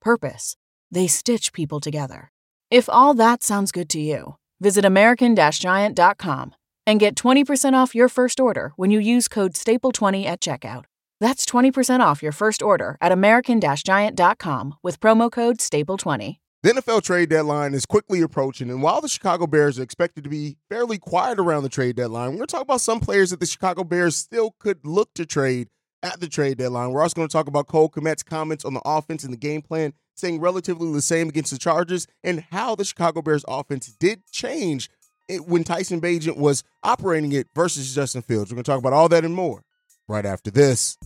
purpose. They stitch people together. If all that sounds good to you, visit American Giant.com and get 20% off your first order when you use code STAPLE20 at checkout. That's 20% off your first order at American Giant.com with promo code STAPLE20. The NFL trade deadline is quickly approaching, and while the Chicago Bears are expected to be fairly quiet around the trade deadline, we're going to talk about some players that the Chicago Bears still could look to trade at the trade deadline. We're also going to talk about Cole Kmet's comments on the offense and the game plan, staying relatively the same against the Chargers, and how the Chicago Bears offense did change when Tyson Bagent was operating it versus Justin Fields. We're going to talk about all that and more right after this.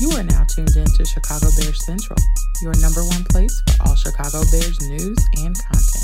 You are now tuned in to Chicago Bears Central, your number one place for all Chicago Bears news and content.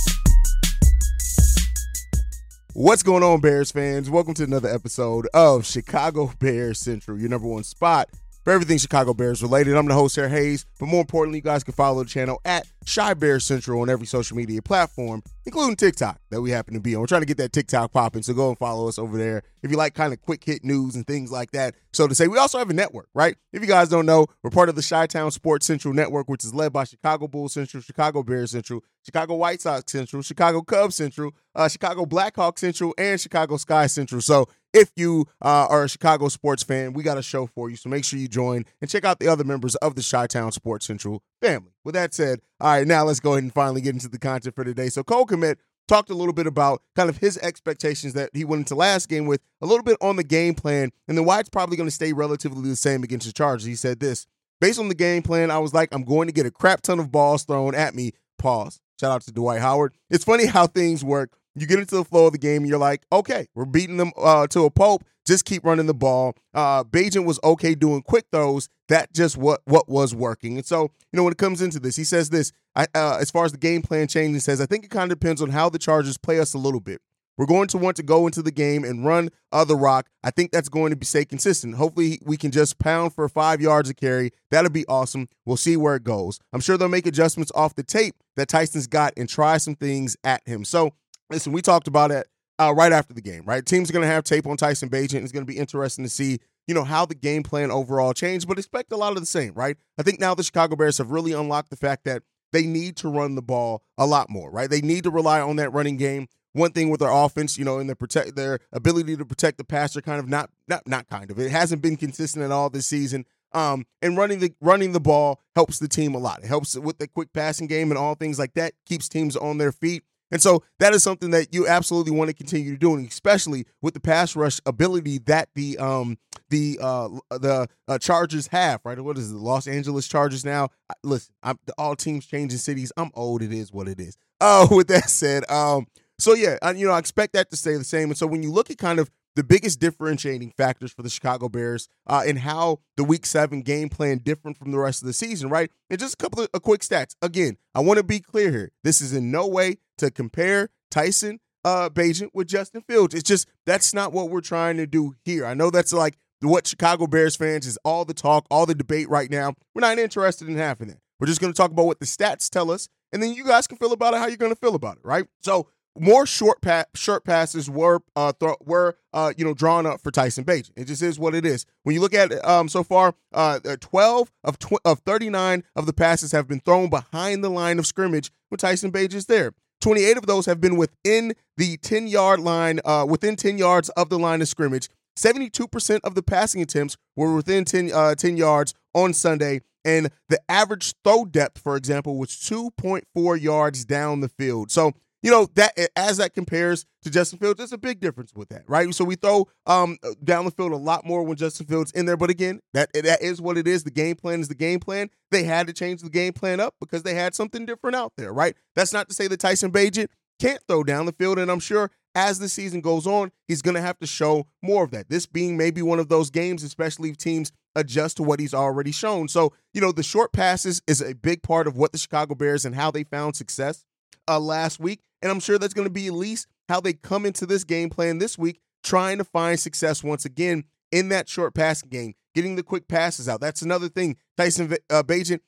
What's going on, Bears fans? Welcome to another episode of Chicago Bears Central, your number one spot for everything Chicago Bears related. I'm the host, Sarah Hayes, but more importantly, you guys can follow the channel at Chi Bears Central on every social media platform, including TikTok that we happen to be on. We're trying to get that TikTok popping, so go and follow us over there if you like kind of quick hit news and things like that. So to say, we also have a network, right? If you guys don't know, we're part of the Chi Town Sports Central Network, which is led by Chicago Bulls Central, Chicago Bears Central, Chicago White Sox Central, Chicago Cubs Central, uh, Chicago Blackhawks Central, and Chicago Sky Central. So if you uh, are a Chicago sports fan, we got a show for you. So make sure you join and check out the other members of the Chi Town Sports Central family. With that said, all right, now let's go ahead and finally get into the content for today. So Cole Kmet talked a little bit about kind of his expectations that he went into last game with, a little bit on the game plan, and then why it's probably going to stay relatively the same against the Chargers. He said this based on the game plan, I was like, I'm going to get a crap ton of balls thrown at me. Pause. Shout out to Dwight Howard. It's funny how things work you get into the flow of the game and you're like, okay, we're beating them uh, to a pulp. Just keep running the ball. Uh, Bagent was okay doing quick throws. That just what what was working. And so, you know, when it comes into this, he says this I, uh, as far as the game plan change, he says, I think it kind of depends on how the Chargers play us a little bit. We're going to want to go into the game and run other rock. I think that's going to be stay consistent. Hopefully, we can just pound for five yards of carry. That'll be awesome. We'll see where it goes. I'm sure they'll make adjustments off the tape that Tyson's got and try some things at him. So listen, we talked about it uh, right after the game, right? Teams are going to have tape on Tyson Bagent. It's going to be interesting to see, you know, how the game plan overall changed, but expect a lot of the same, right? I think now the Chicago Bears have really unlocked the fact that they need to run the ball a lot more, right? They need to rely on that running game. One thing with their offense, you know, and their protect their ability to protect the passer, kind of not not not kind of. It hasn't been consistent at all this season. Um, and running the running the ball helps the team a lot. It helps with the quick passing game and all things like that. Keeps teams on their feet. And so that is something that you absolutely want to continue doing, especially with the pass rush ability that the um the uh the uh, Chargers have, right? What is it, the Los Angeles Chargers now? Listen, I'm all teams changing cities. I'm old. It is what it is. Oh, uh, with that said, um, so yeah, you know, I expect that to stay the same. And so when you look at kind of the biggest differentiating factors for the Chicago Bears uh, and how the Week Seven game plan different from the rest of the season, right? And just a couple of quick stats. Again, I want to be clear here. This is in no way to compare Tyson uh, Bagent with Justin Fields. It's just that's not what we're trying to do here. I know that's like what Chicago Bears fans is all the talk, all the debate right now. We're not interested in having that. We're just going to talk about what the stats tell us, and then you guys can feel about it how you're going to feel about it, right? So more short pa- short passes were uh th- were uh you know drawn up for Tyson Bagent. It just is what it is. When you look at it, um so far, uh 12 of tw- of 39 of the passes have been thrown behind the line of scrimmage when Tyson Bagent is there. 28 of those have been within the 10 yard line, uh, within 10 yards of the line of scrimmage. 72% of the passing attempts were within 10, uh, 10 yards on Sunday. And the average throw depth, for example, was 2.4 yards down the field. So you know that as that compares to Justin Fields, there's a big difference with that, right? So we throw um, down the field a lot more when Justin Fields in there, but again, that that is what it is. The game plan is the game plan. They had to change the game plan up because they had something different out there, right? That's not to say that Tyson Bagent can't throw down the field, and I'm sure as the season goes on, he's going to have to show more of that. This being maybe one of those games, especially if teams adjust to what he's already shown. So, you know, the short passes is a big part of what the Chicago Bears and how they found success uh, last week. And I'm sure that's going to be at least how they come into this game plan this week, trying to find success once again in that short passing game, getting the quick passes out. That's another thing. Tyson uh, Bagent,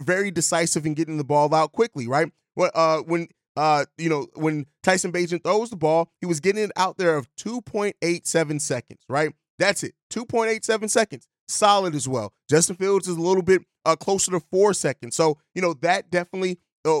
very decisive in getting the ball out quickly, right? Well, uh, when uh, you know, when Tyson Bagent throws the ball, he was getting it out there of 2.87 seconds, right? That's it. 2.87 seconds. Solid as well. Justin Fields is a little bit uh, closer to four seconds. So, you know, that definitely,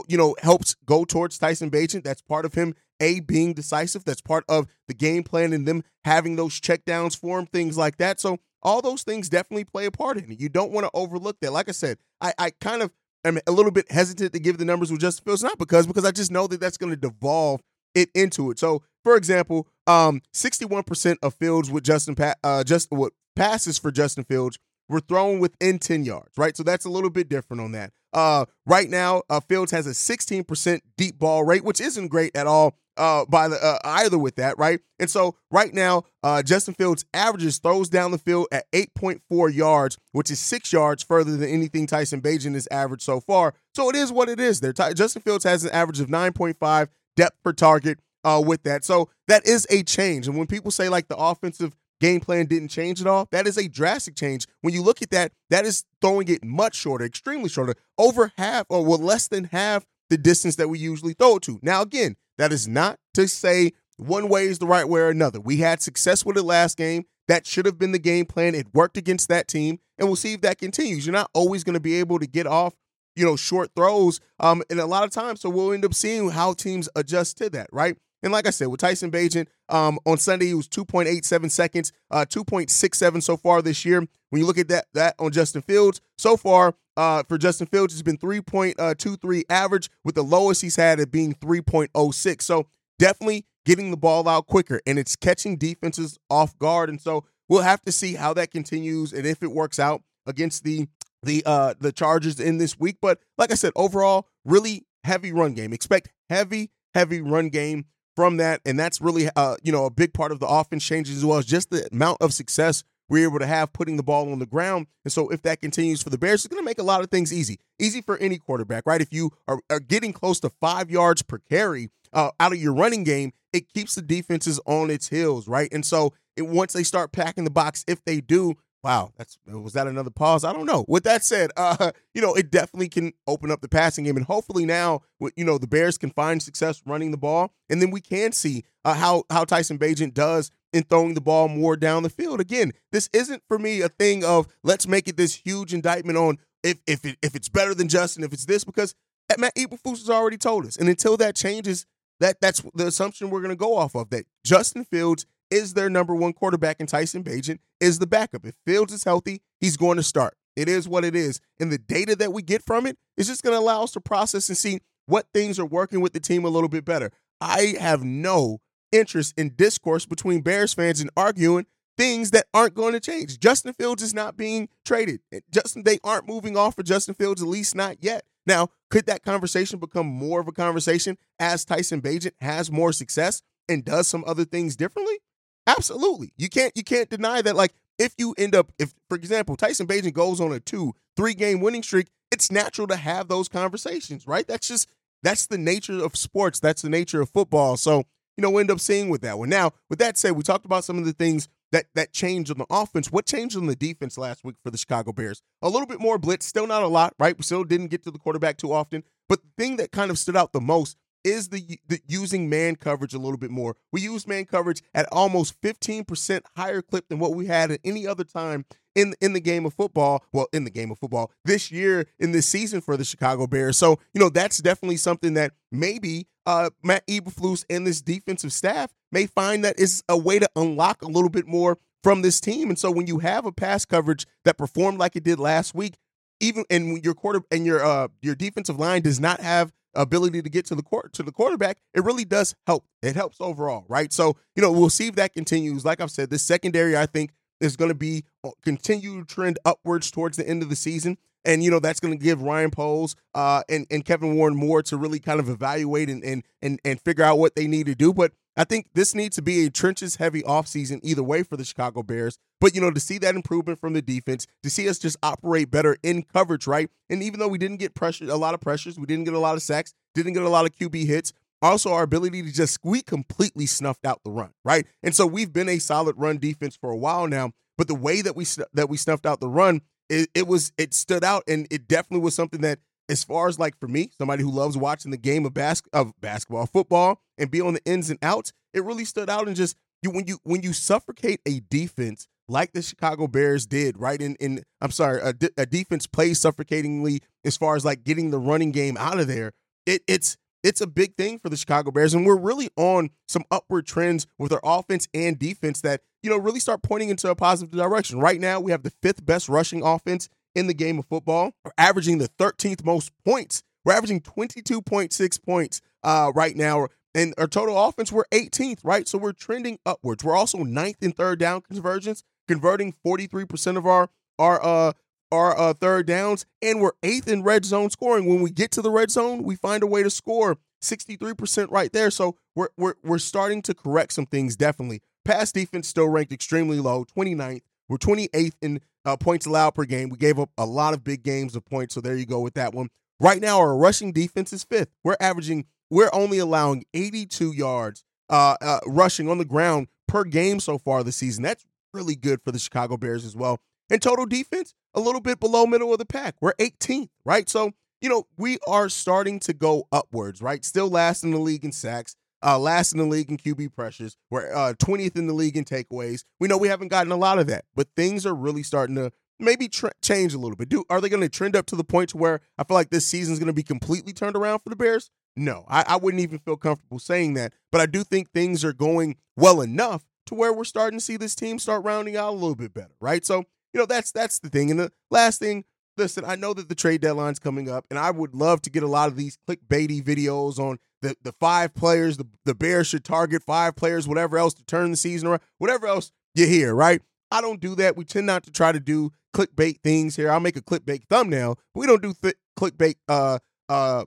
you know, helps go towards Tyson Bagent. That's part of him, A, being decisive. That's part of the game plan and them having those checkdowns for him, things like that. So, all those things definitely play a part in it. You don't want to overlook that. Like I said, I, I kind of am a little bit hesitant to give the numbers with Justin Fields, not because, because I just know that that's going to devolve it into it. So, for example, um, 61% of Fields with Justin pa- uh, just what passes for Justin Fields were thrown within 10 yards, right? So that's a little bit different on that. Uh, right now, uh, Fields has a 16% deep ball rate, which isn't great at all uh, by the uh, either with that, right? And so right now, uh, Justin Fields averages throws down the field at 8.4 yards, which is six yards further than anything Tyson Bagent has averaged so far. So it is what it is. There, Justin Fields has an average of 9.5 depth per target uh, with that. So that is a change. And when people say like the offensive game plan didn't change at all, that is a drastic change. When you look at that, that is throwing it much shorter, extremely shorter, over half or well, less than half the distance that we usually throw it to. Now, again, that is not to say one way is the right way or another. We had success with it last game. That should have been the game plan. It worked against that team, and we'll see if that continues. You're not always going to be able to get off you know, short throws. Um, and a lot of times, so we'll end up seeing how teams adjust to that, right? And like I said, with Tyson Bagent, um, on Sunday he was 2.87 seconds, uh, 2.67 so far this year. When you look at that, that on Justin Fields, so far uh, for Justin Fields, it's been 3.23 average, with the lowest he's had it being 3.06. So definitely getting the ball out quicker, and it's catching defenses off guard. And so we'll have to see how that continues and if it works out against the the uh the Chargers in this week. But like I said, overall, really heavy run game. Expect heavy, heavy run game from that, and that's really uh you know a big part of the offense changes as well as just the amount of success we're able to have putting the ball on the ground. And so if that continues for the Bears, it's going to make a lot of things easy. Easy for any quarterback, right? If you are, are getting close to five yards per carry uh, out of your running game, it keeps the defenses on its heels, right? And so it, once they start packing the box, if they do, Wow, that's was that another pause? I don't know. With that said, uh, you know, it definitely can open up the passing game, and hopefully now, you know, the Bears can find success running the ball, and then we can see uh, how how Tyson Bagent does in throwing the ball more down the field. Again, this isn't for me a thing of let's make it this huge indictment on if if it, if it's better than Justin, if it's this, because Matt Eberflus has already told us, and until that changes, that that's the assumption we're going to go off of that Justin Fields is their number one quarterback, and Tyson Bagent is the backup. If Fields is healthy, he's going to start. It is what it is. And the data that we get from it is just going to allow us to process and see what things are working with the team a little bit better. I have no interest in discourse between Bears fans and arguing things that aren't going to change. Justin Fields is not being traded. Justin, they aren't moving off for Justin Fields, at least not yet. Now, could that conversation become more of a conversation as Tyson Bagent has more success and does some other things differently? Absolutely. You can't you can't deny that like if you end up if for example Tyson Bagent goes on a 2 3 game winning streak, it's natural to have those conversations, right? That's just that's the nature of sports. That's the nature of football. So, you know, we end up seeing with that one. Now, with that said, we talked about some of the things that that changed on the offense. What changed on the defense last week for the Chicago Bears? A little bit more blitz, still not a lot, right? We still didn't get to the quarterback too often. But the thing that kind of stood out the most is the, the using man coverage a little bit more. We use man coverage at almost 15% higher clip than what we had at any other time in in the game of football. Well, in the game of football this year in this season for the Chicago Bears. So you know that's definitely something that maybe uh, Matt Eberflus and this defensive staff may find that is a way to unlock a little bit more from this team. And so when you have a pass coverage that performed like it did last week, even and your quarter and your uh your defensive line does not have ability to get to the court to the quarterback, it really does help. It helps overall, right? So, you know, we'll see if that continues. Like I've said, this secondary, I think, is going to be continue to trend upwards towards the end of the season. And, you know, that's going to give Ryan Poles uh, and, and Kevin Warren more to really kind of evaluate and, and and and figure out what they need to do. But I think this needs to be a trenches heavy offseason either way for the Chicago Bears. But, you know, to see that improvement from the defense, to see us just operate better in coverage, right? And even though we didn't get pressure, a lot of pressures, we didn't get a lot of sacks, didn't get a lot of QB hits, also our ability to just we completely snuffed out the run, right? And so we've been a solid run defense for a while now, but the way that we that we snuffed out the run, it, it was it stood out and it definitely was something that as far as like for me, somebody who loves watching the game of bas- of basketball, football, and be on the ins and outs, it really stood out and just you when you when you suffocate a defense like the Chicago Bears did, right? In in I'm sorry, a, de- a defense plays suffocatingly as far as like getting the running game out of there. It it's it's a big thing for the Chicago Bears, and we're really on some upward trends with our offense and defense that you know really start pointing into a positive direction. Right now, we have the fifth best rushing offense in the game of football. We're averaging the 13th most points. We're averaging 22.6 points uh, right now. And our total offense, we're 18th, right? So we're trending upwards. We're also ninth in third down conversions, converting 43% of our our uh our uh, third downs, and we're eighth in red zone scoring. When we get to the red zone, we find a way to score 63% right there. So we're we're we're starting to correct some things definitely. Pass defense still ranked extremely low, 29th. We're 28th in uh, points allowed per game. We gave up a lot of big games of points, so there you go with that one. Right now, our rushing defense is fifth. We're averaging, we're only allowing 82 yards uh, uh, rushing on the ground per game so far this season. That's really good for the Chicago Bears as well. And total defense, a little bit below middle of the pack. We're 18th, right? So, you know, we are starting to go upwards, right? Still last in the league in sacks, uh, last in the league in QB pressures. We're uh, 20th in the league in takeaways. We know we haven't gotten a lot of that, but things are really starting to maybe tra- change a little bit. Do are they going to trend up to the point to where I feel like this season is going to be completely turned around for the Bears? No, I, I wouldn't even feel comfortable saying that. But I do think things are going well enough to where we're starting to see this team start rounding out a little bit better, right? So you know that's that's the thing. And the last thing listen, I know that the trade deadline's coming up, and I would love to get a lot of these clickbaity videos on the, the five players the, the Bears should target, five players, whatever else to turn the season around, whatever else you hear, right? I don't do that. We tend not to try to do clickbait things here. I'll make a clickbait thumbnail, we don't do th- clickbait uh, uh,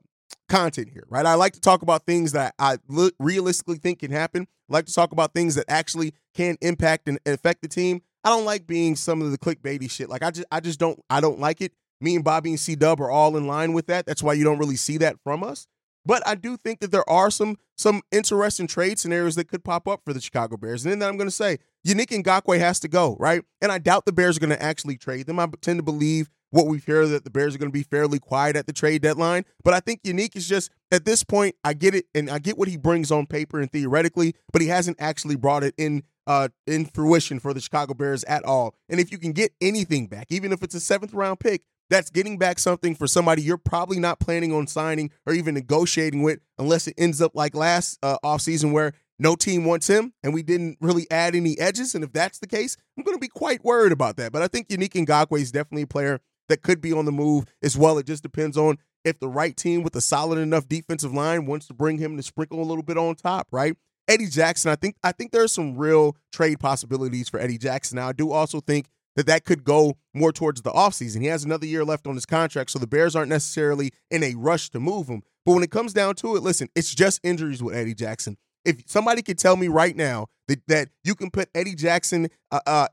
content here, right? I like to talk about things that I realistically think can happen. I like to talk about things that actually can impact and affect the team. I don't like being some of the clickbaity shit. Like I just I just don't I don't like it. Me and Bobby and C Dub are all in line with that. That's why you don't really see that from us. But I do think that there are some some interesting trade scenarios that could pop up for the Chicago Bears. And then I'm going to say, Yannick Ngakoue has to go, right? And I doubt the Bears are going to actually trade them. I tend to believe what we've heard that the Bears are going to be fairly quiet at the trade deadline. But I think Unique is just at this point, I get it and I get what he brings on paper and theoretically, but he hasn't actually brought it in uh, in fruition for the Chicago Bears at all. And if you can get anything back, even if it's a seventh round pick, that's getting back something for somebody you're probably not planning on signing or even negotiating with unless it ends up like last uh, offseason where no team wants him and we didn't really add any edges. And if that's the case, I'm going to be quite worried about that. But I think Yannick Ngakoue is definitely a player that could be on the move as well. It just depends on if the right team with a solid enough defensive line wants to bring him to sprinkle a little bit on top, right? Eddie Jackson, I think I think there's some real trade possibilities for Eddie Jackson. Now, I do also think that that could go more towards the offseason. He has another year left on his contract, so the Bears aren't necessarily in a rush to move him. But when it comes down to it, listen, it's just injuries with Eddie Jackson. If somebody could tell me right now that, that you can put Eddie Jackson uh, uh,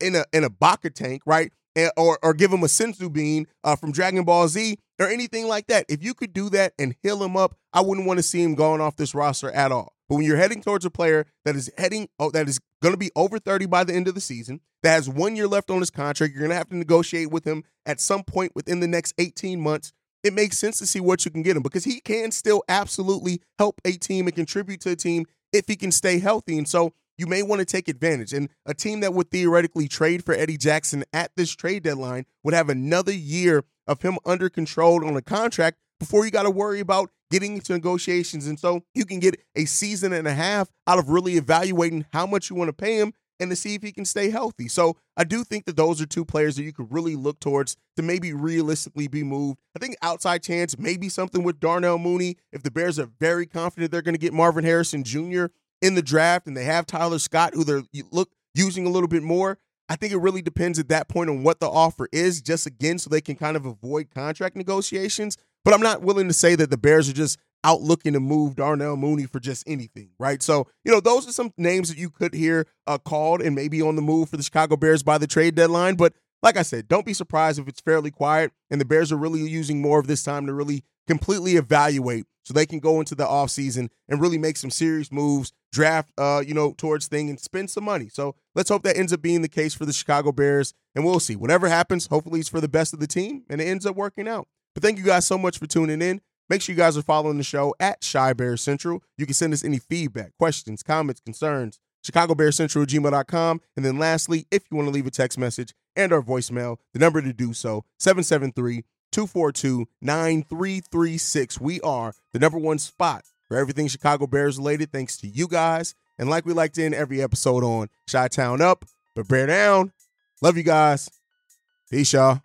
in a in a bacta tank, right, or or give him a senzu bean uh, from Dragon Ball Z or anything like that, if you could do that and heal him up, I wouldn't want to see him going off this roster at all. But when you're heading towards a player that is heading, oh, that is going to be over 30 by the end of the season, that has one year left on his contract, you're going to have to negotiate with him at some point within the next 18 months. It makes sense to see what you can get him because he can still absolutely help a team and contribute to a team if he can stay healthy. And so you may want to take advantage. And a team that would theoretically trade for Eddie Jackson at this trade deadline would have another year of him under control on a contract before you got to worry about getting into negotiations. And so you can get a season and a half out of really evaluating how much you want to pay him and to see if he can stay healthy. So I do think that those are two players that you could really look towards to maybe realistically be moved. I think outside chance, maybe something with Darnell Mooney. If the Bears are very confident they're going to get Marvin Harrison Jr. in the draft and they have Tyler Scott, who they're look using a little bit more. I think it really depends at that point on what the offer is, just again, so they can kind of avoid contract negotiations. But I'm not willing to say that the Bears are just out looking to move Darnell Mooney for just anything, right? So, you know, those are some names that you could hear uh, called and maybe on the move for the Chicago Bears by the trade deadline. But like I said, don't be surprised if it's fairly quiet and the Bears are really using more of this time to really completely evaluate so they can go into the offseason and really make some serious moves, draft uh, you know, towards thing and spend some money. So let's hope that ends up being the case for the Chicago Bears. And we'll see. Whatever happens, hopefully it's for the best of the team and it ends up working out. But thank you guys so much for tuning in. Make sure you guys are following the show at Chi Bear Central. You can send us any feedback, questions, comments, concerns, chicagobearcentral gmail.com. And then lastly, if you want to leave a text message and our voicemail, the number to do so, 773 242 9336. We are the number one spot for everything Chicago Bears related, thanks to you guys. And like we like to end every episode on Chi Town Up, but Bear Down. Love you guys. Peace, y'all.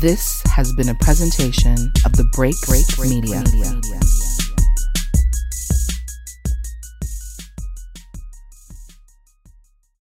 This has been a presentation of the Break Break Media. Media.